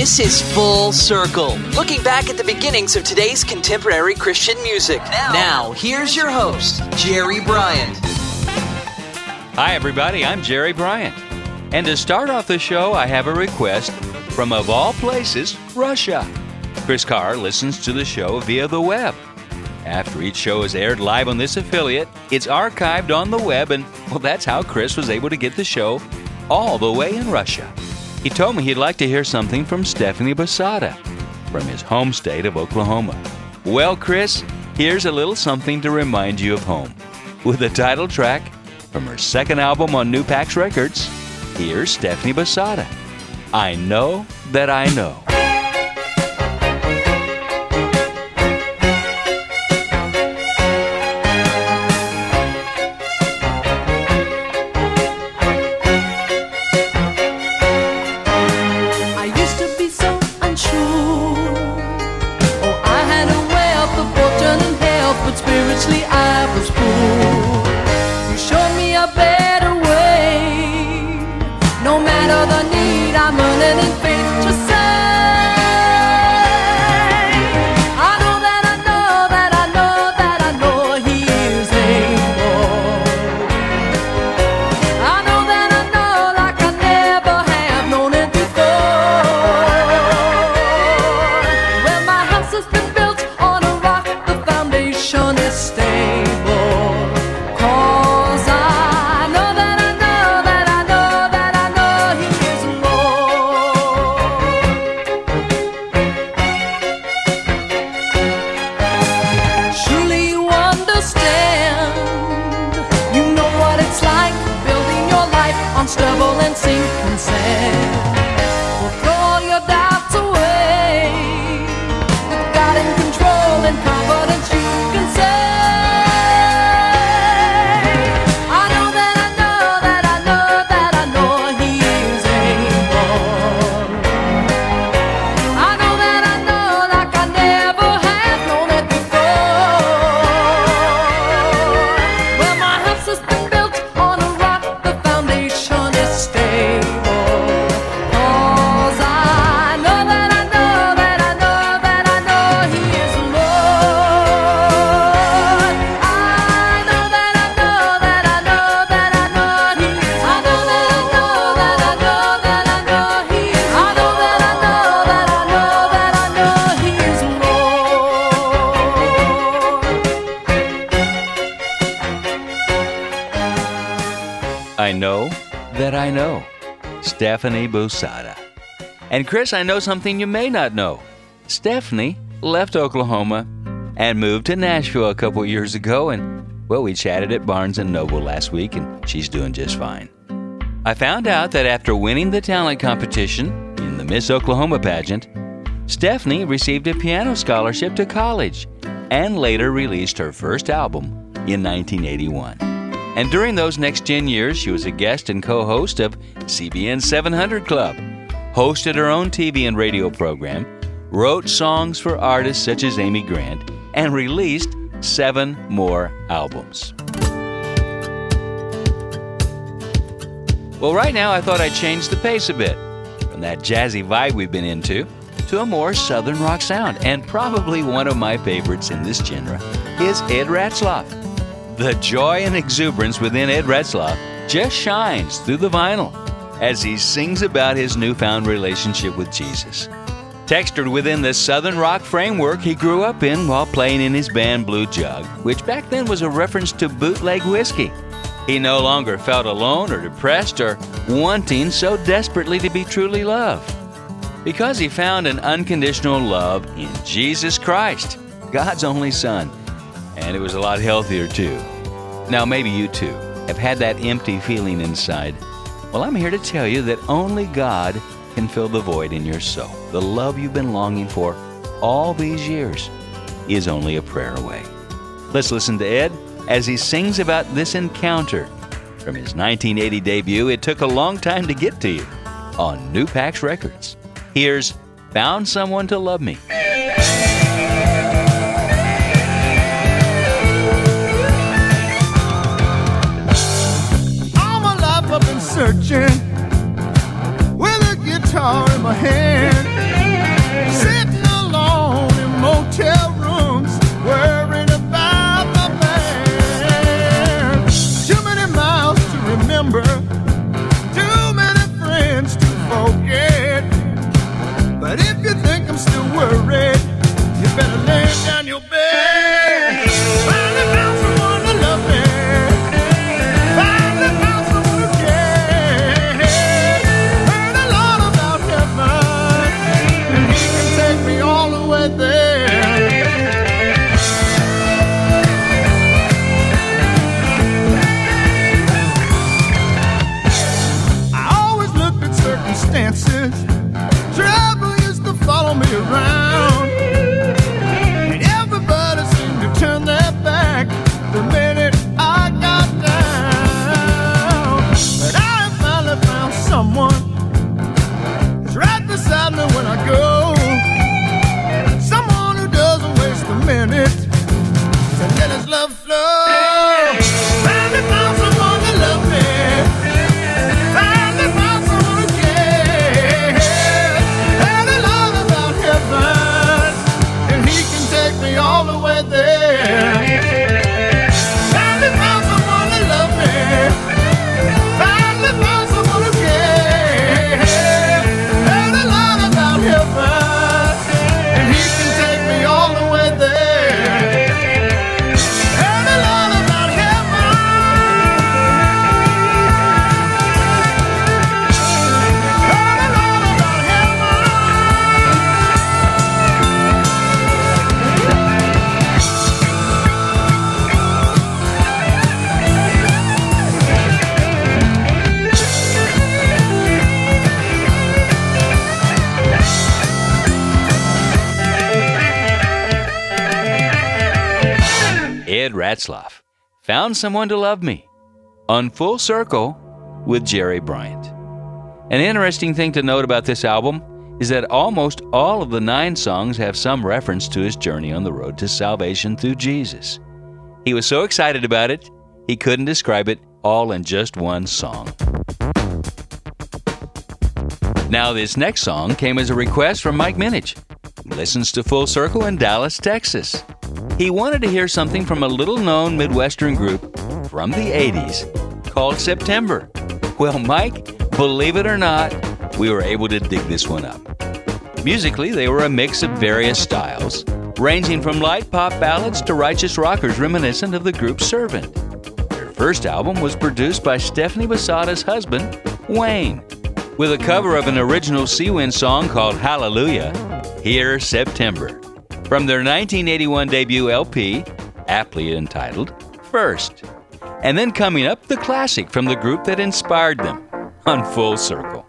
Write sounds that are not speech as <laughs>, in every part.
This is Full Circle, looking back at the beginnings of today's contemporary Christian music. Now, here's your host, Jerry Bryant. Hi, everybody. I'm Jerry Bryant. And to start off the show, I have a request from, of all places, Russia. Chris Carr listens to the show via the web. After each show is aired live on this affiliate, it's archived on the web, and well, that's how Chris was able to get the show all the way in Russia. He told me he'd like to hear something from Stephanie Boosahda from his home state of Oklahoma. Well, Chris, here's a little something to remind you of home. With the title track from her second album on NewPax Records, here's Stephanie Boosahda. I know that I know. Stephanie And Chris, I know something you may not know. Stephanie left Oklahoma and moved to Nashville a couple years ago and well, we chatted at Barnes and Noble last week and she's doing just fine. I found out that after winning the talent competition in the Miss Oklahoma pageant, Stephanie received a piano scholarship to college and later released her first album in 1981. And during those next 10 years, she was a guest and co host of CBN 700 Club, hosted her own TV and radio program, wrote songs for artists such as Amy Grant, and released seven more albums. Well, right now, I thought I'd change the pace a bit from that jazzy vibe we've been into to a more southern rock sound. And probably one of my favorites in this genre is Ed Ratzlaff. The joy and exuberance within Ed Ratzlaff just shines through the vinyl as he sings about his newfound relationship with Jesus. Textured within the Southern rock framework he grew up in while playing in his band Blue Jug, which back then was a reference to bootleg whiskey. He no longer felt alone or depressed or wanting so desperately to be truly loved. Because he found an unconditional love in Jesus Christ, God's only Son. And it was a lot healthier too. Now, maybe you too have had that empty feeling inside. Well, I'm here to tell you that only God can fill the void in your soul. The love you've been longing for all these years is only a prayer away. Let's listen to Ed as he sings about this encounter. From his 1980 debut, it took a long time to get to you on NewPax Records. Here's Found Someone to Love Me. My hand, Ed Ratzlaff found someone to love me on Full Circle with Jerry Bryant. An interesting thing to note about this album is that almost all of the nine songs have some reference to his journey on the road to salvation through Jesus. He was so excited about it, he couldn't describe it all in just one song. Now, this next song came as a request from Mike Minich, listens to Full Circle in Dallas, Texas. He wanted to hear something from a little known Midwestern group from the 80s called September. Well, Mike, believe it or not, we were able to dig this one up. Musically, they were a mix of various styles, ranging from light pop ballads to righteous rockers reminiscent of the group Servant. Their first album was produced by Stephanie Boosahda's husband, Wayne. With a cover of an original Seawind song called Hallelujah, here's September. From their 1981 debut LP, aptly entitled First. And then coming up, the classic from the group that inspired them on Full Circle.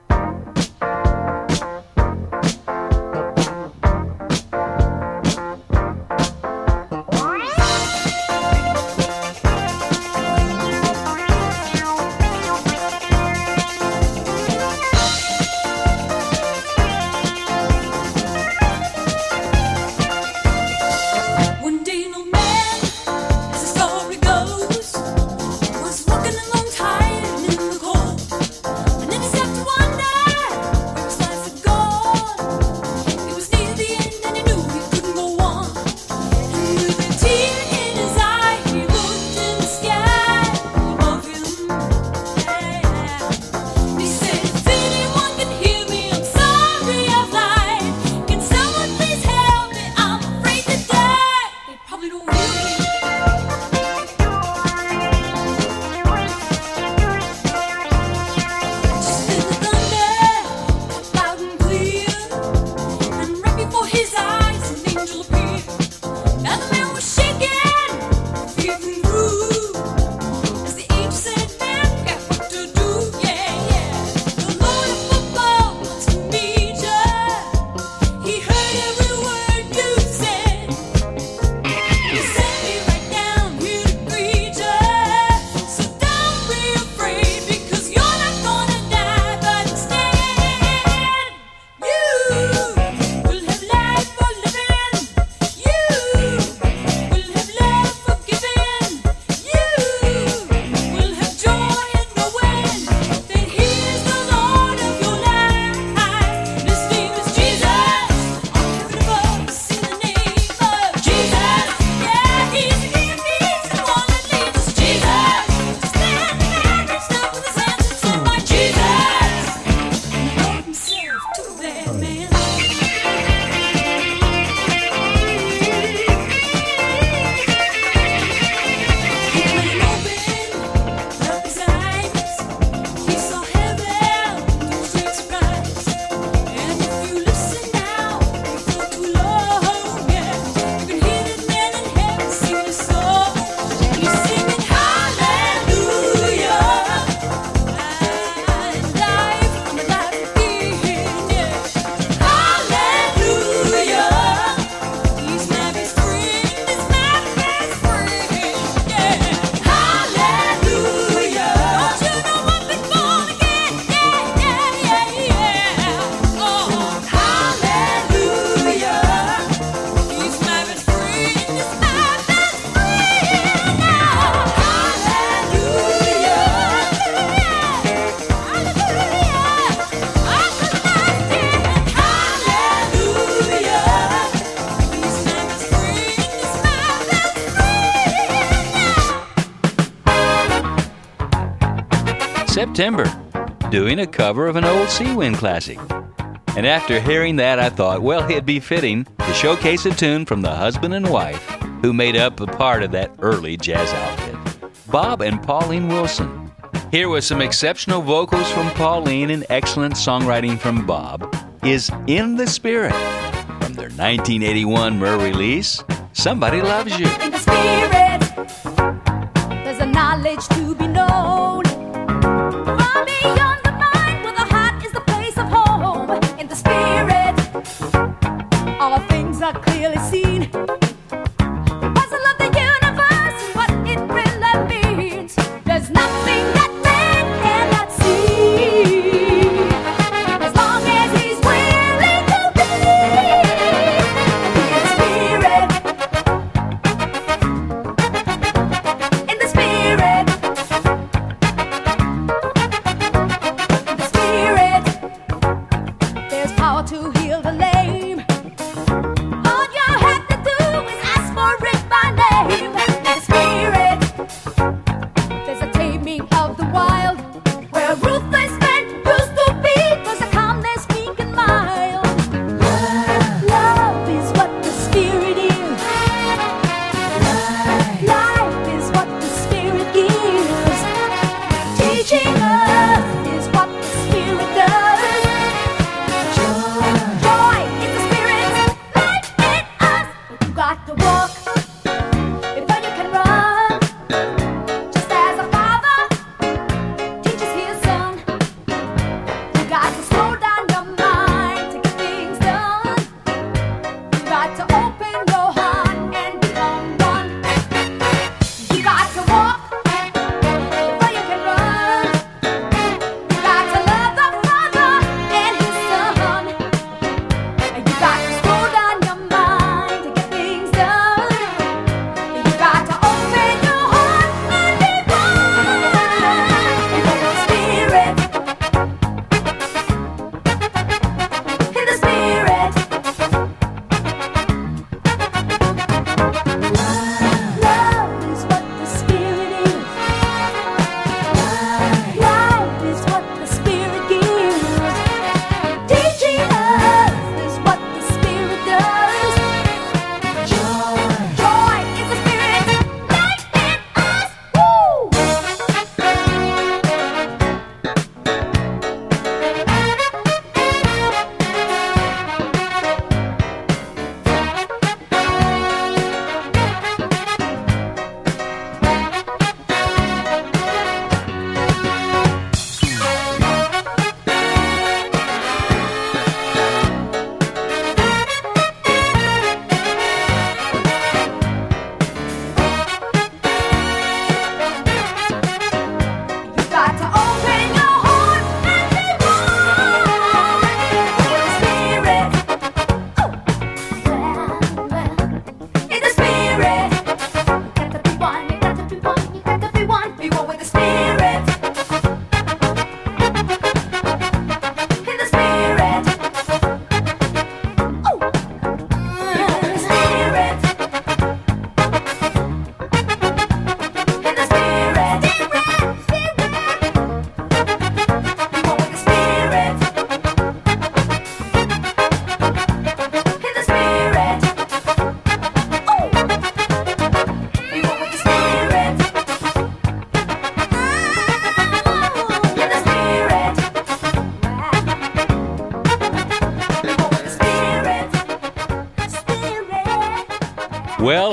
September, doing a cover of an old Seawind classic. And after hearing that, I thought, well, it'd be fitting to showcase a tune from the husband and wife who made up a part of that early jazz outfit Bob and Pauline Wilson. Here with some exceptional vocals from Pauline and excellent songwriting from Bob is In the Spirit from their 1981 Myrrh release, Somebody Loves You.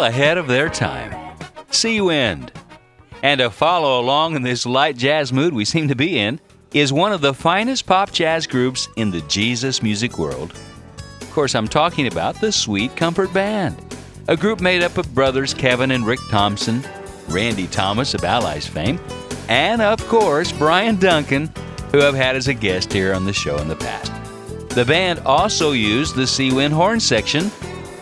Ahead of their time. Seawind. And to follow along in this light jazz mood we seem to be in is one of the finest pop jazz groups in the Jesus music world. Of course, I'm talking about the Sweet Comfort Band, a group made up of brothers Kevin and Rick Thompson, Randy Thomas of Allies fame, and of course, Brian Duncan, who I've had as a guest here on the show in the past. The band also used the Seawind horn section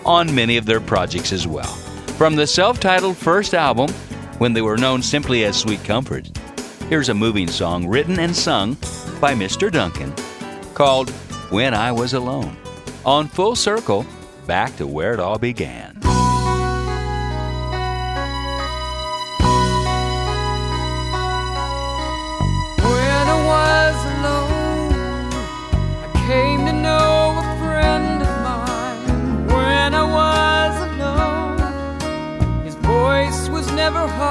on many of their projects as well. From the self titled first album, when they were known simply as Sweet Comfort, here's a moving song written and sung by Mr. Duncan called When I Was Alone. On Full Circle, back to where it all began.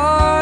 Oh.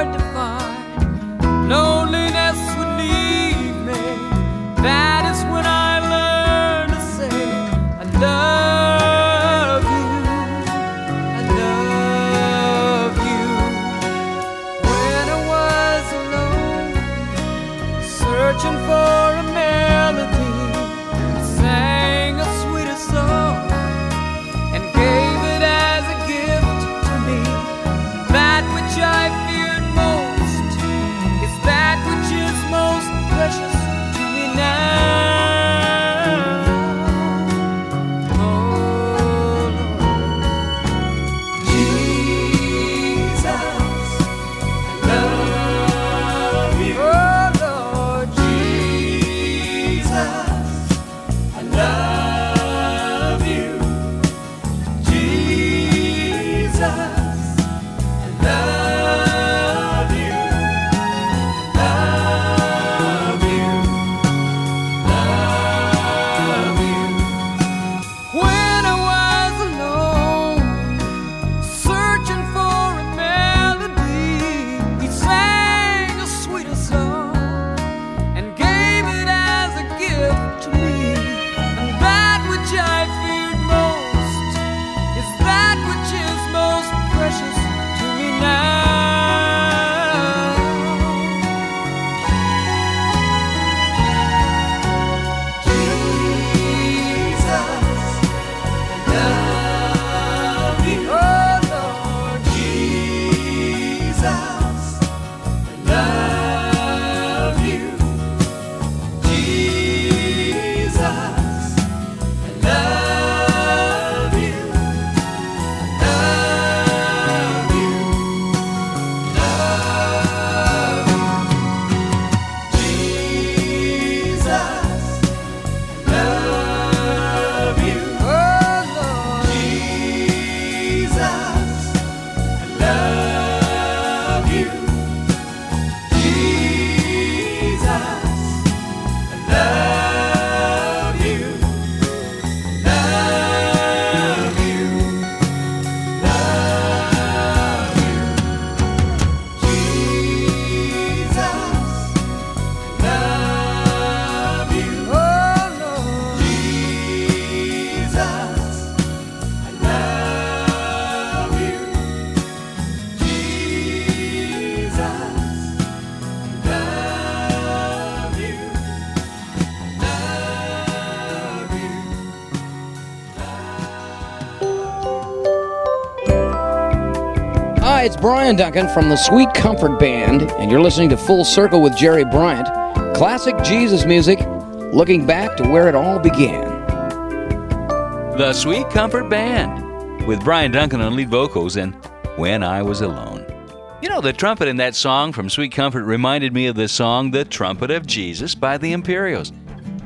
Hi, it's Brian Duncan from the Sweet Comfort Band, and you're listening to Full Circle with Jerry Bryant. Classic Jesus music, looking back to where it all began. The Sweet Comfort Band with Brian Duncan on lead vocals and When I Was Alone. You know, the trumpet in that song from Sweet Comfort reminded me of the song The Trumpet of Jesus by the Imperials.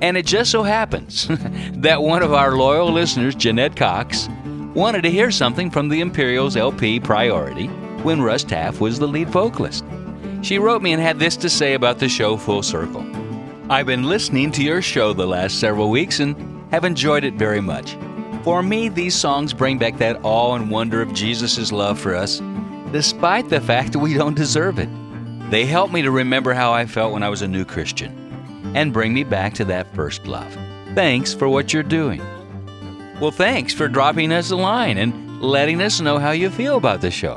And it just so happens <laughs> that one of our loyal listeners, Jeanette Cox, wanted to hear something from the Imperials LP Priority when Russ Taff was the lead vocalist. She wrote me and had this to say about the show Full Circle. I've been listening to your show the last several weeks and have enjoyed it very much. For me, these songs bring back that awe and wonder of Jesus' love for us, despite the fact that we don't deserve it. They help me to remember how I felt when I was a new Christian and bring me back to that first love. Thanks for what you're doing. Well, thanks for dropping us a line and letting us know how you feel about the show.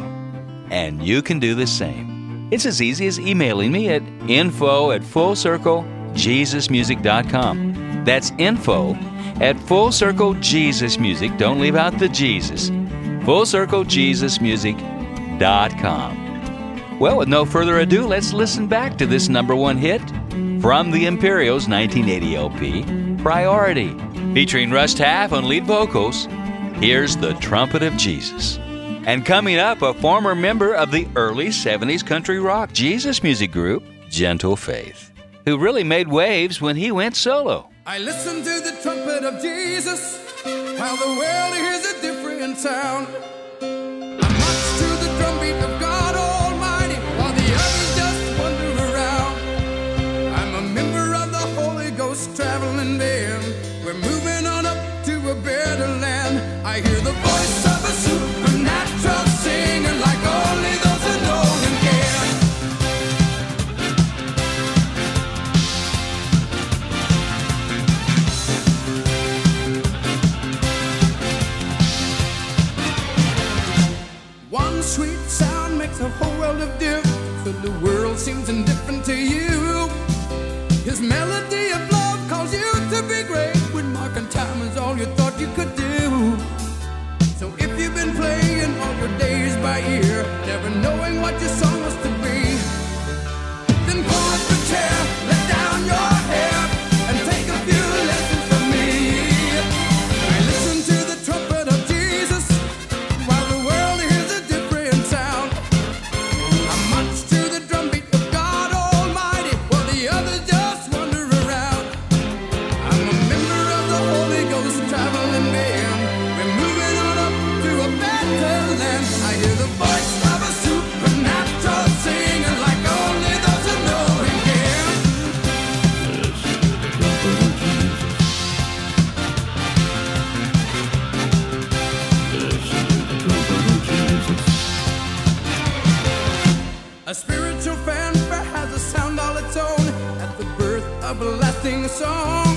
And you can do the same. It's as easy as emailing me at info at fullcirclejesusmusic.com. That's info at fullcirclejesusmusic. Don't leave out the Jesus. fullcirclejesusmusic.com. Well, with no further ado, let's listen back to this number one hit from the Imperials 1980 LP, Priority. Featuring Russ Taff on lead vocals, here's The Trumpet of Jesus. And coming up, a former member of the early 70s country rock Jesus music group, Gentle Faith, who really made waves when he went solo. I listen to the trumpet of Jesus while the world hears a different sound. Traveling. We're moving on up to a better land. I hear the voice seems indifferent to you. His melody of love calls you to be great when marking time is all you thought you could do. So if you've been playing all your days by ear, never knowing what your song was to be, then pull up a chair, of a song.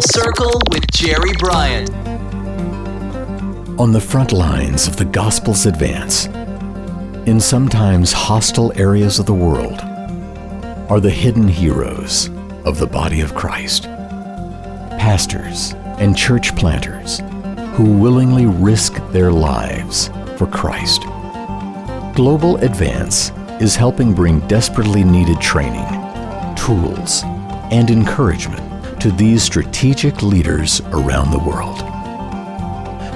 Circle with Jerry Bryant. On the front lines of the gospel's advance, in sometimes hostile areas of the world, are the hidden heroes of the body of Christ. Pastors and church planters who willingly risk their lives for Christ. Global Advance is helping bring desperately needed training, tools, and encouragement to these strategic leaders around the world.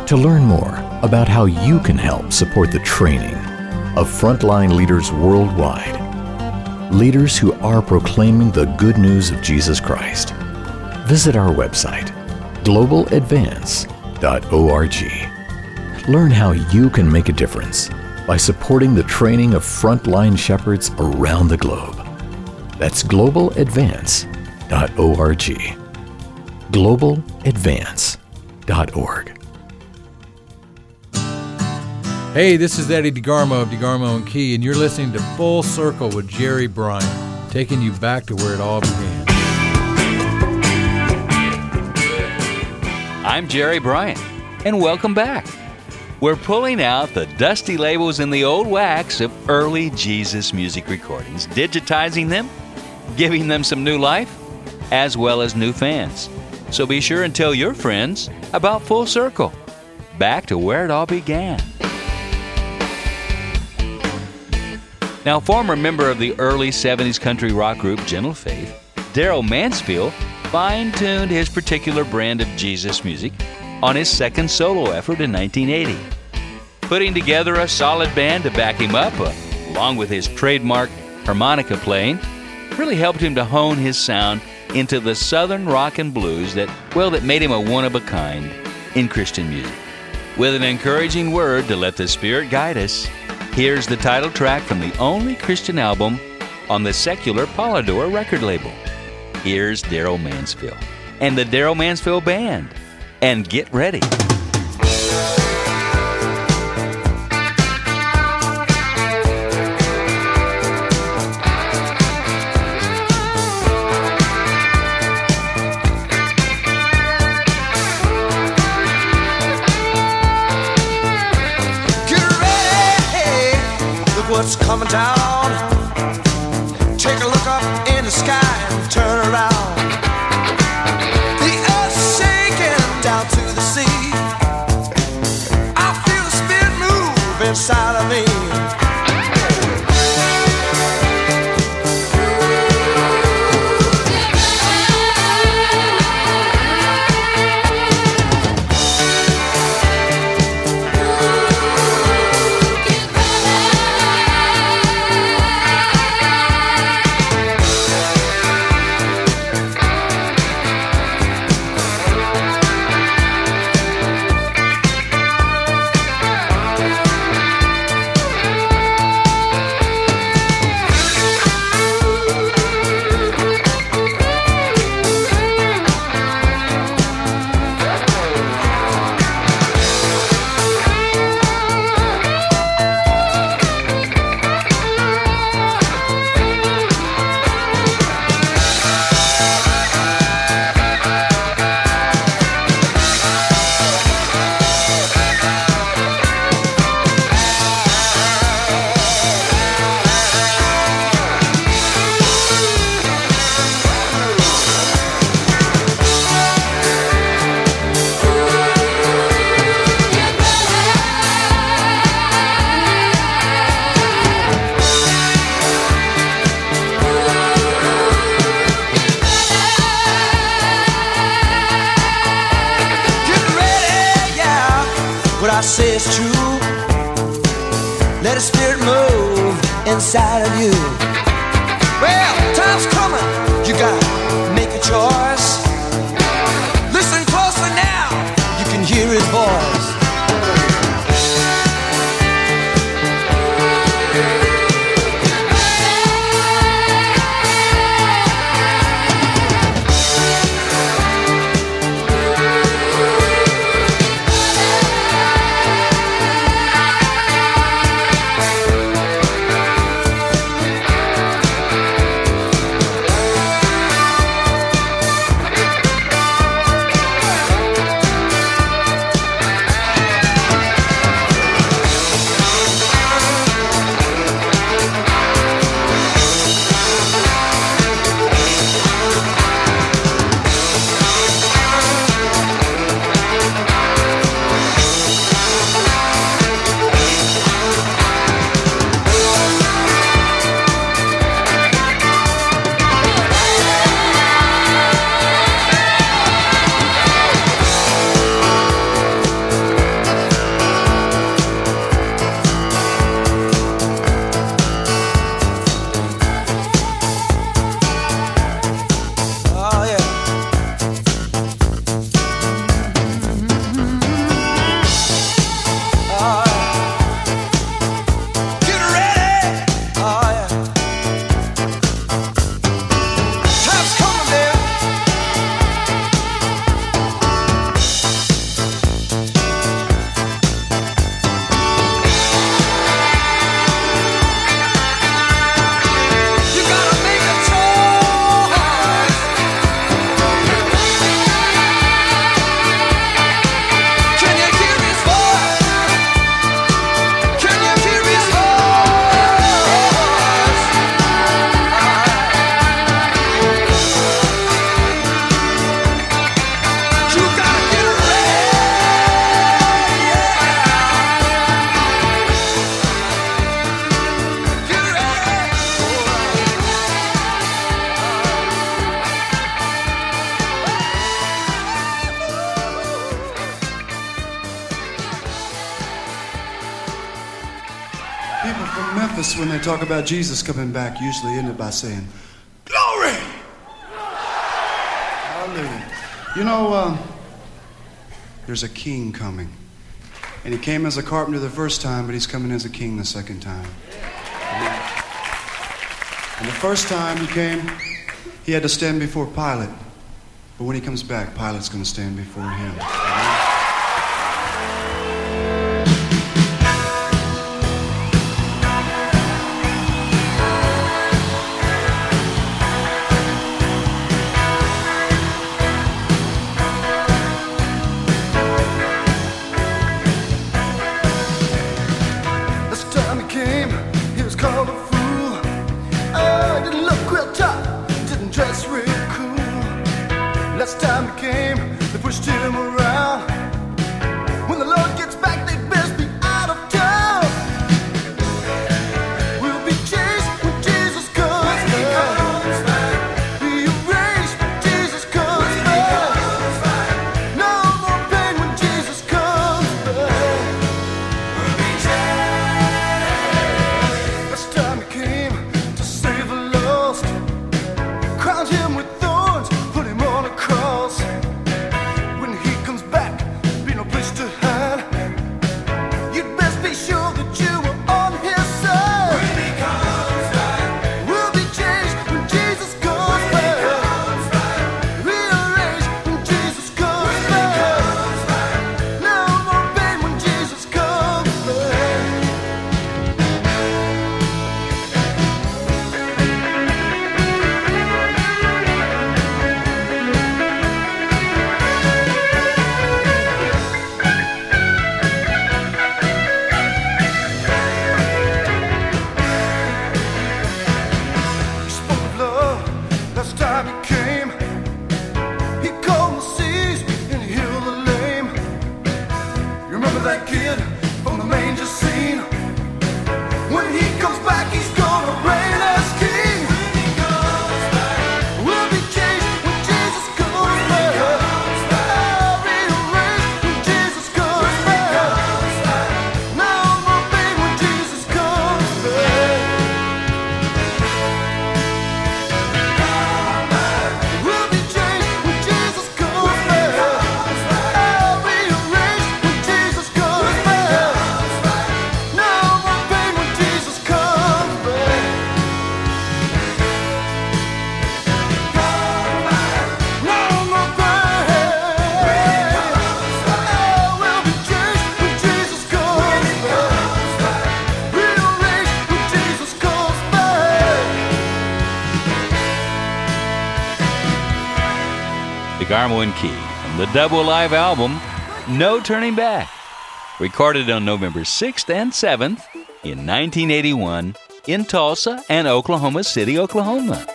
To learn more about how you can help support the training of frontline leaders worldwide, leaders who are proclaiming the good news of Jesus Christ, visit our website, globaladvance.org. Learn how you can make a difference by supporting the training of frontline shepherds around the globe. That's globaladvance.org. Globaladvance.org. Hey, this is Eddie DeGarmo of DeGarmo and Key, and you're listening to Full Circle with Jerry Bryant, taking you back to where it all began. I'm Jerry Bryant, and welcome back. We're pulling out the dusty labels and the old wax of early Jesus music recordings, digitizing them, giving them some new life, as well as new fans. So be sure and tell your friends about Full Circle, back to where it all began. Now, former member of the early 70s country rock group Gentle Faith, Darrell Mansfield fine tuned his particular brand of Jesus music on his second solo effort in 1980. Putting together a solid band to back him up, uh, along with his trademark harmonica playing, really helped him to hone his sound into the southern rock and blues that, well, that made him a one of a kind in Christian music. With an encouraging word to let the Spirit guide us, here's the title track from the only Christian album on the secular Polydor record label. Here's Darrell Mansfield and the Darrell Mansfield Band. And get ready. Look Jesus coming back, usually ended by saying, Glory! Hallelujah. You know, um, there's a king coming. And he came as a carpenter the first time, but he's coming as a king the second time. And the first time he came, he had to stand before Pilate. But when he comes back, Pilate's going to stand before him. Double live album No Turning Back, recorded on November 6th and 7th in 1981 in Tulsa and Oklahoma City, Oklahoma.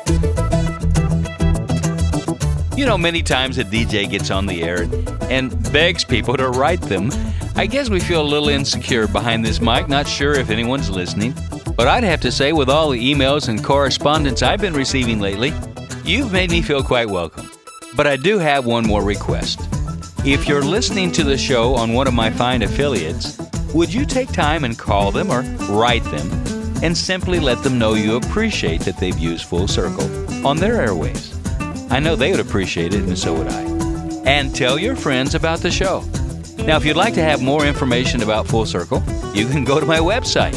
You know, many times a DJ gets on the air and begs people to write them. I guess we feel a little insecure behind this mic, not sure if anyone's listening. But I'd have to say, with all the emails and correspondence I've been receiving lately, you've made me feel quite welcome. But I do have one more request. If you're listening to the show on one of my fine affiliates, would you take time and call them or write them and simply let them know you appreciate that they've used Full Circle on their airways? I know they would appreciate it, and so would I. And tell your friends about the show. Now, if you'd like to have more information about Full Circle, you can go to my website,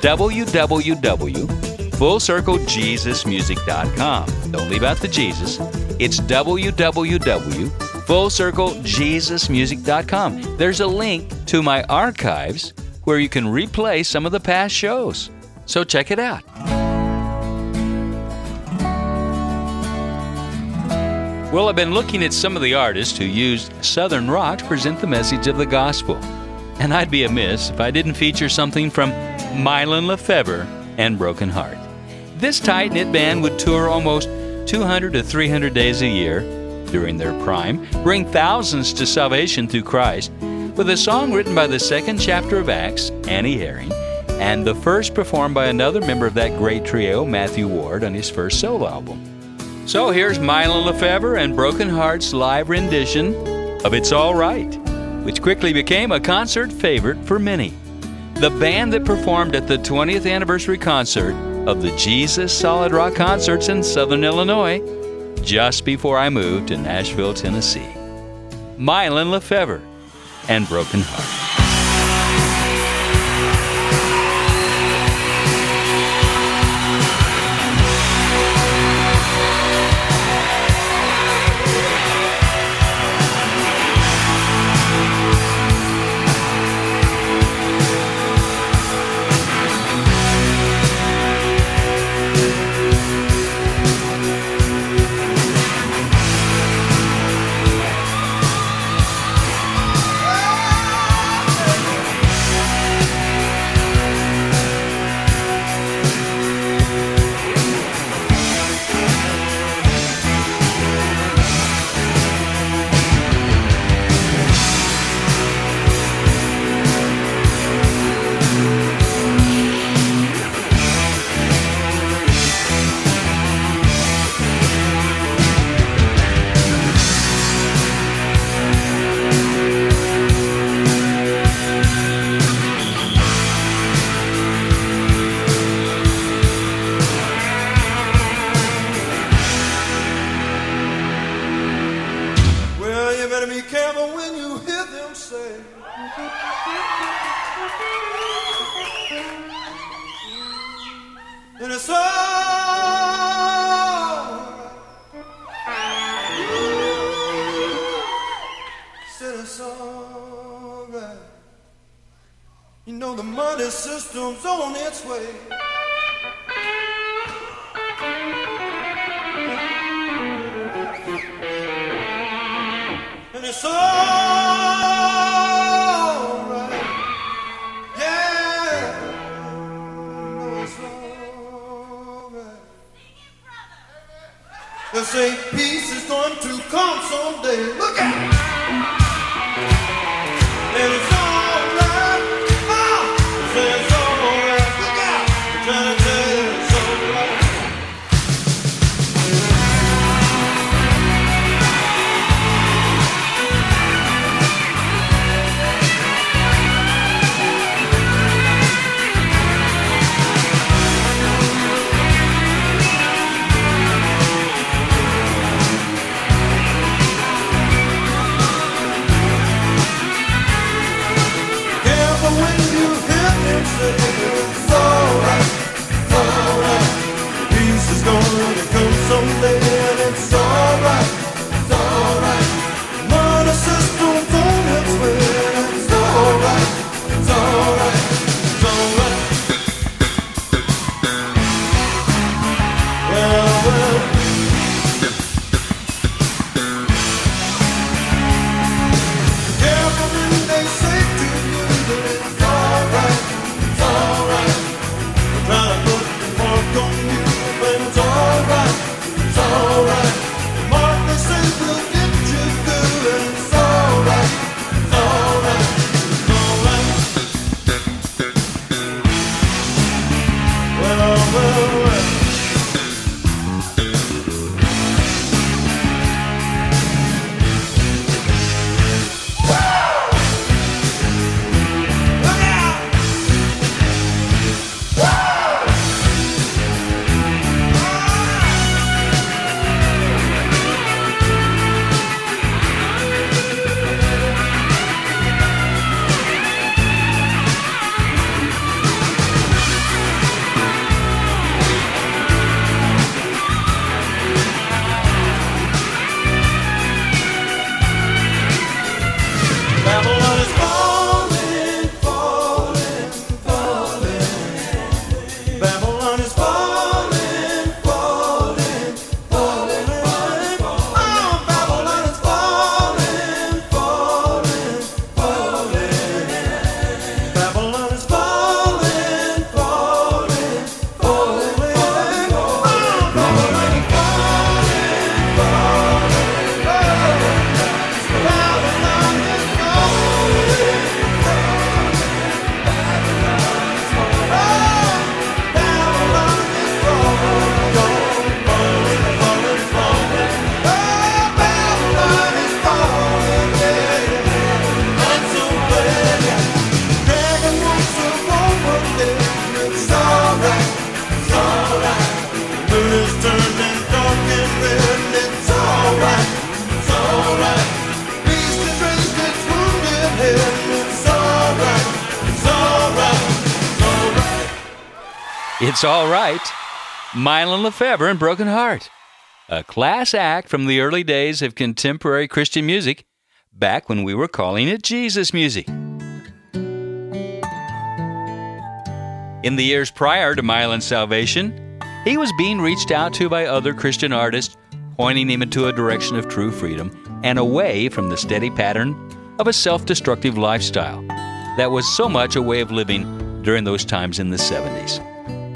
www.fullcirclejesusmusic.com. Don't leave out the Jesus. It's www.fullcirclejesusmusic.com. There's a link to my archives where you can replay some of the past shows. So check it out. Well, I've been looking at some of the artists who used Southern rock to present the message of the gospel. And I'd be amiss if I didn't feature something from Mylon LeFevre and Broken Heart. This tight knit band would tour almost 200 to 300 days a year during their prime, bring thousands to salvation through Christ, with a song written by the second chapter of Acts, Annie Herring, and the first performed by another member of that great trio, Matthew Ward, on his first solo album. So here's Mylon Lefevre and Broken Hearts live rendition of It's All Right, which quickly became a concert favorite for many. The band that performed at the 20th anniversary concert of the Jesus Solid Rock Concerts in Southern Illinois just before I moved to Nashville, Tennessee. Mylon LeFevre and Broken Heart. It's All Right. Mylon LeFevre and Broken Heart. A class act from the early days of contemporary Christian music, back when we were calling it Jesus music. In the years prior to Mylon's salvation, he was being reached out to by other Christian artists, pointing him into a direction of true freedom and away from the steady pattern of a self destructive lifestyle that was so much a way of living during those times in the 70s.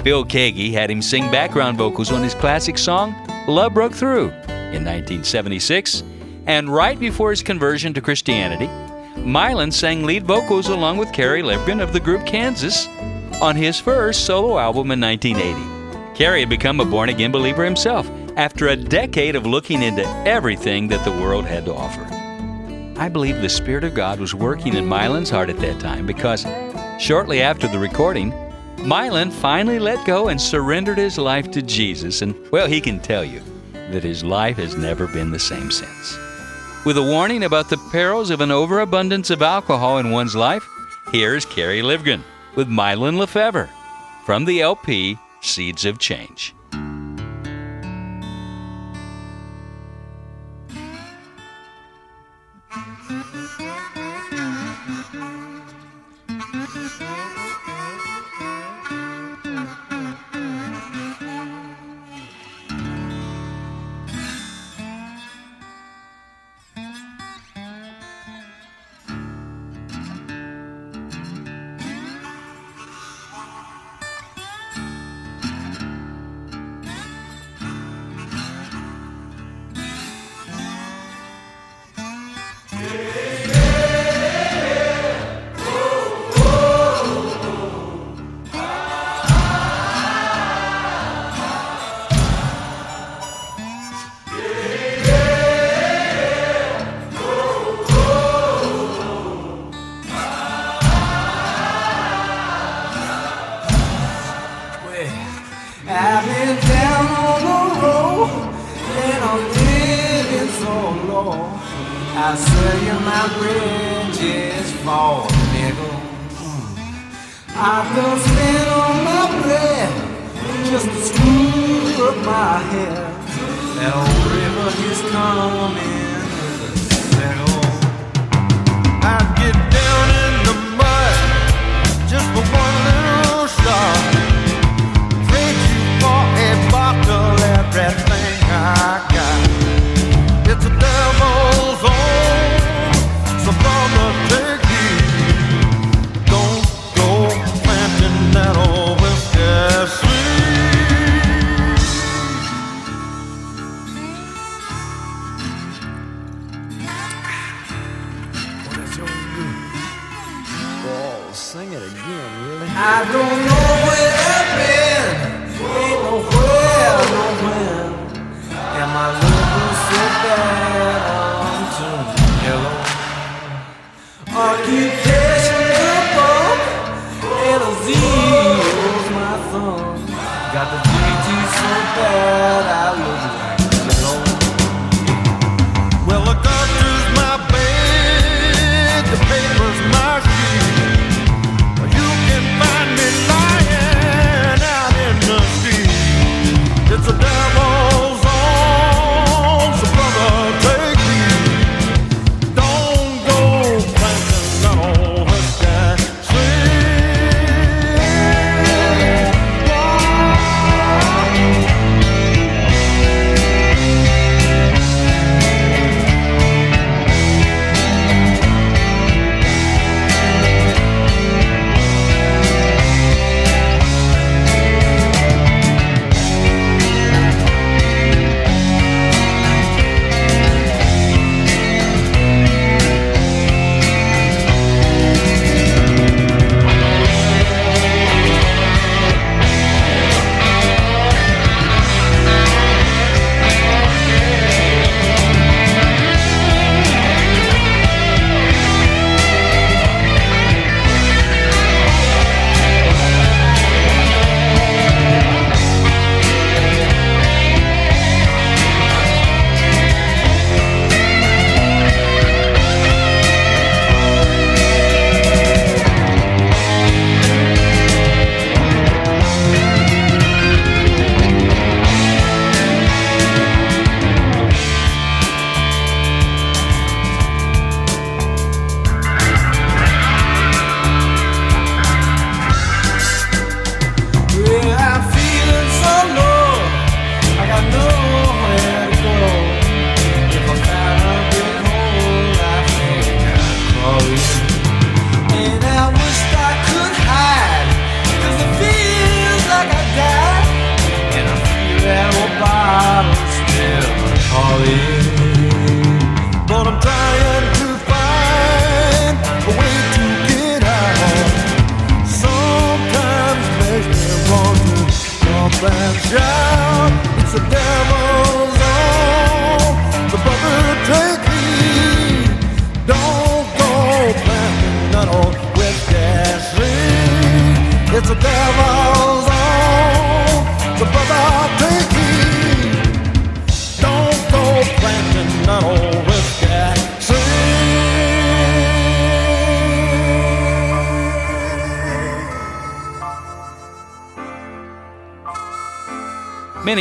Phil Keaggy had him sing background vocals on his classic song, Love Broke Through, in 1976, and right before his conversion to Christianity, Mylon sang lead vocals along with Kerry Livgren of the group Kansas on his first solo album in 1980. Kerry had become a born again believer himself after a decade of looking into everything that the world had to offer. I believe the Spirit of God was working in Mylon's heart at that time because shortly after the recording, Mylon finally let go and surrendered his life to Jesus, and well, he can tell you that his life has never been the same since. With a warning about the perils of an overabundance of alcohol in one's life, here's Kerry Livgren with Mylon LeFevre from the LP Seeds of Change.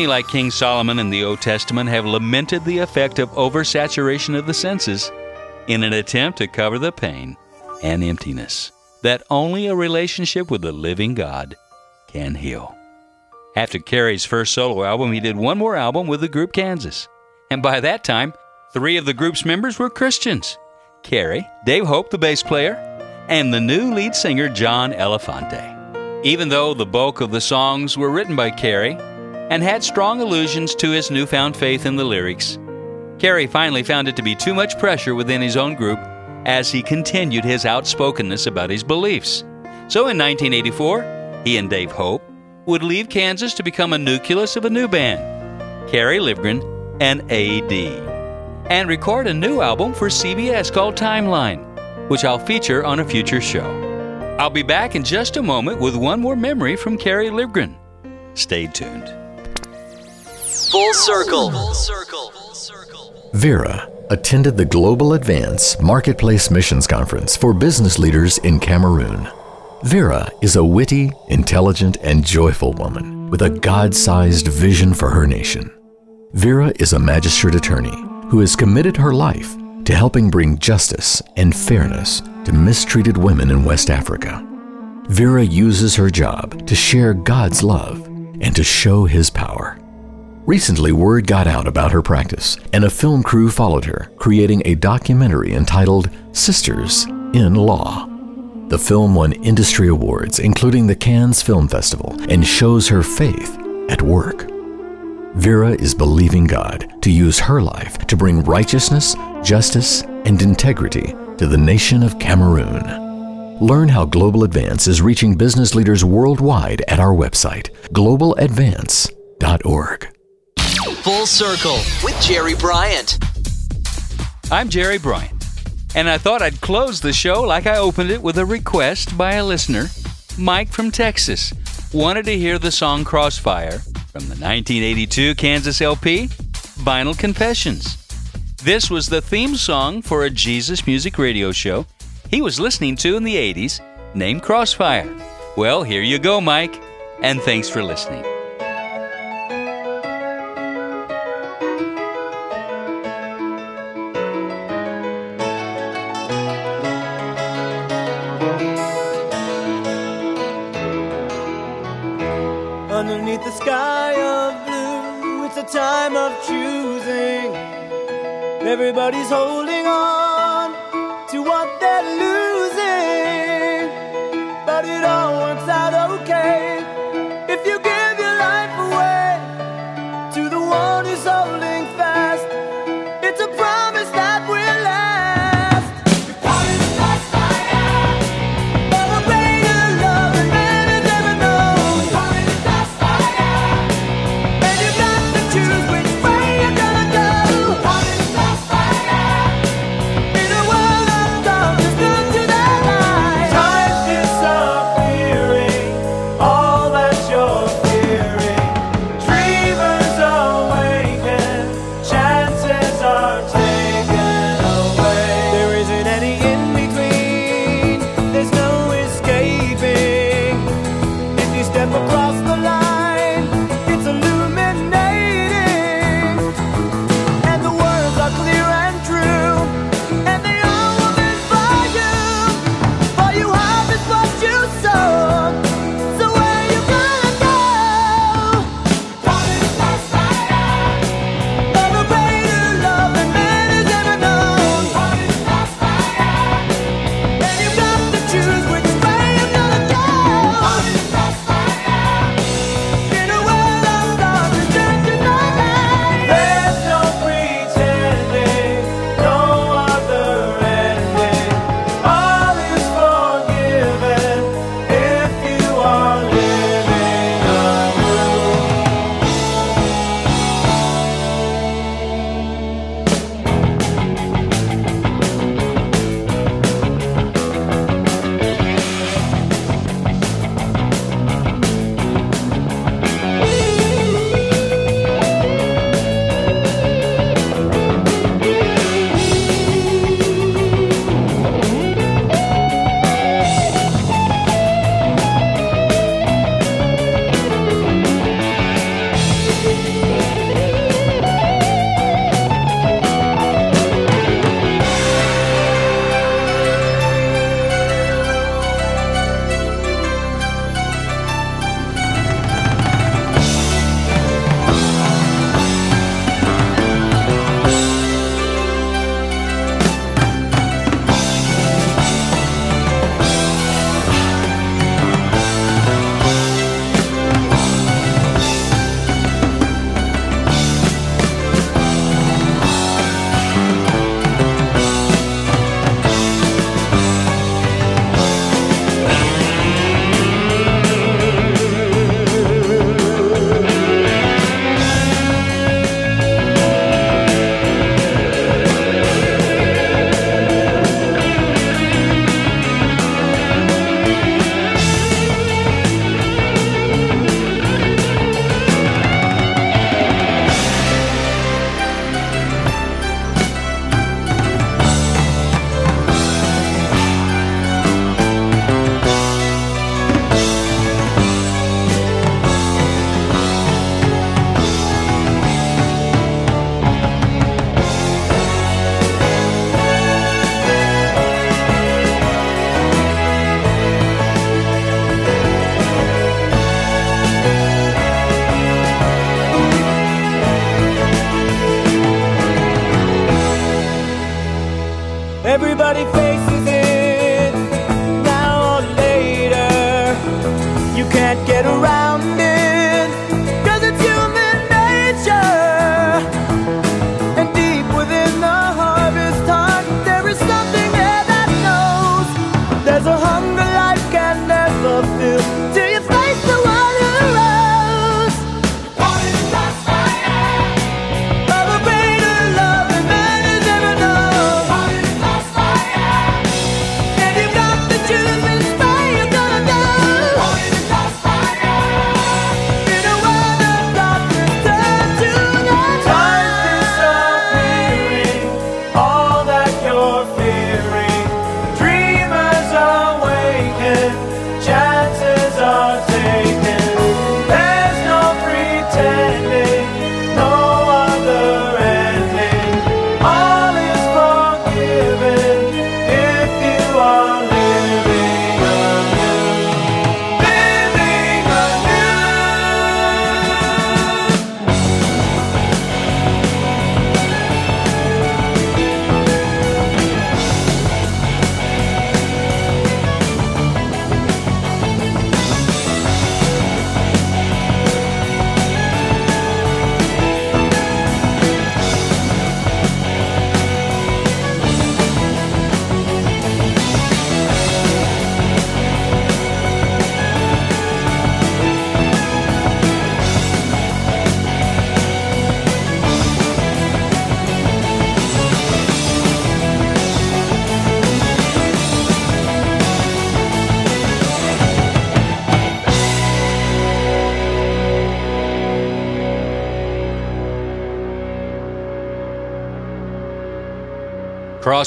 Many, like King Solomon in the Old Testament, have lamented the effect of oversaturation of the senses in an attempt to cover the pain and emptiness that only a relationship with the living God can heal. After Kerry's first solo album, he did one more album with the group Kansas. And by that time, three of the group's members were Christians Kerry, Dave Hope, the bass player, and the new lead singer, John Elefante. Even though the bulk of the songs were written by Kerry and had strong allusions to his newfound faith in the lyrics, Kerry finally found it to be too much pressure within his own group as he continued his outspokenness about his beliefs. So in 1984, he and Dave Hope would leave Kansas to become a nucleus of a new band, Kerry Livgren and AD, and record a new album for CBS called Timeline, which I'll feature on a future show. I'll be back in just a moment with one more memory from Kerry Livgren. Stay tuned. Full circle. Vera attended the Global Advance Marketplace Missions Conference for business leaders in Cameroon. Vera is a witty, intelligent, and joyful woman with a God sized vision for her nation. Vera is a magistrate attorney who has committed her life to helping bring justice and fairness to mistreated women in West Africa. Vera uses her job to share God's love and to show His power. Recently, word got out about her practice, and a film crew followed her, creating a documentary entitled Sisters in Law. The film won industry awards, including the Cannes Film Festival, and shows her faith at work. Vera is believing God to use her life to bring righteousness, justice, and integrity to the nation of Cameroon. Learn how Global Advance is reaching business leaders worldwide at our website, globaladvance.org. Full circle with Jerry Bryant. I'm Jerry Bryant, and I thought I'd close the show like I opened it with a request by a listener. Mike from Texas wanted to hear the song Crossfire from the 1982 Kansas LP, Vinyl Confessions. This was the theme song for a Jesus Music radio show he was listening to in the 80s named Crossfire. Well, here you go, Mike, and thanks for listening. Everybody's holding on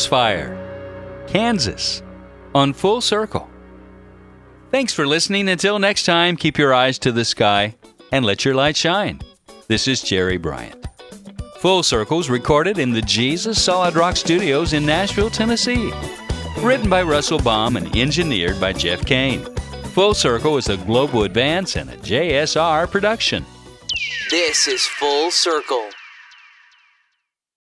Crossfire, Kansas, on Full Circle. Thanks for listening. Until next time, keep your eyes to the sky and let your light shine. This is Jerry Bryant. Full Circle's recorded in the Jesus Solid Rock Studios in Nashville, Tennessee. Written by Russell Baum and engineered by Jeff Kane. Full Circle is a Global Advance and a JSR production. This is Full Circle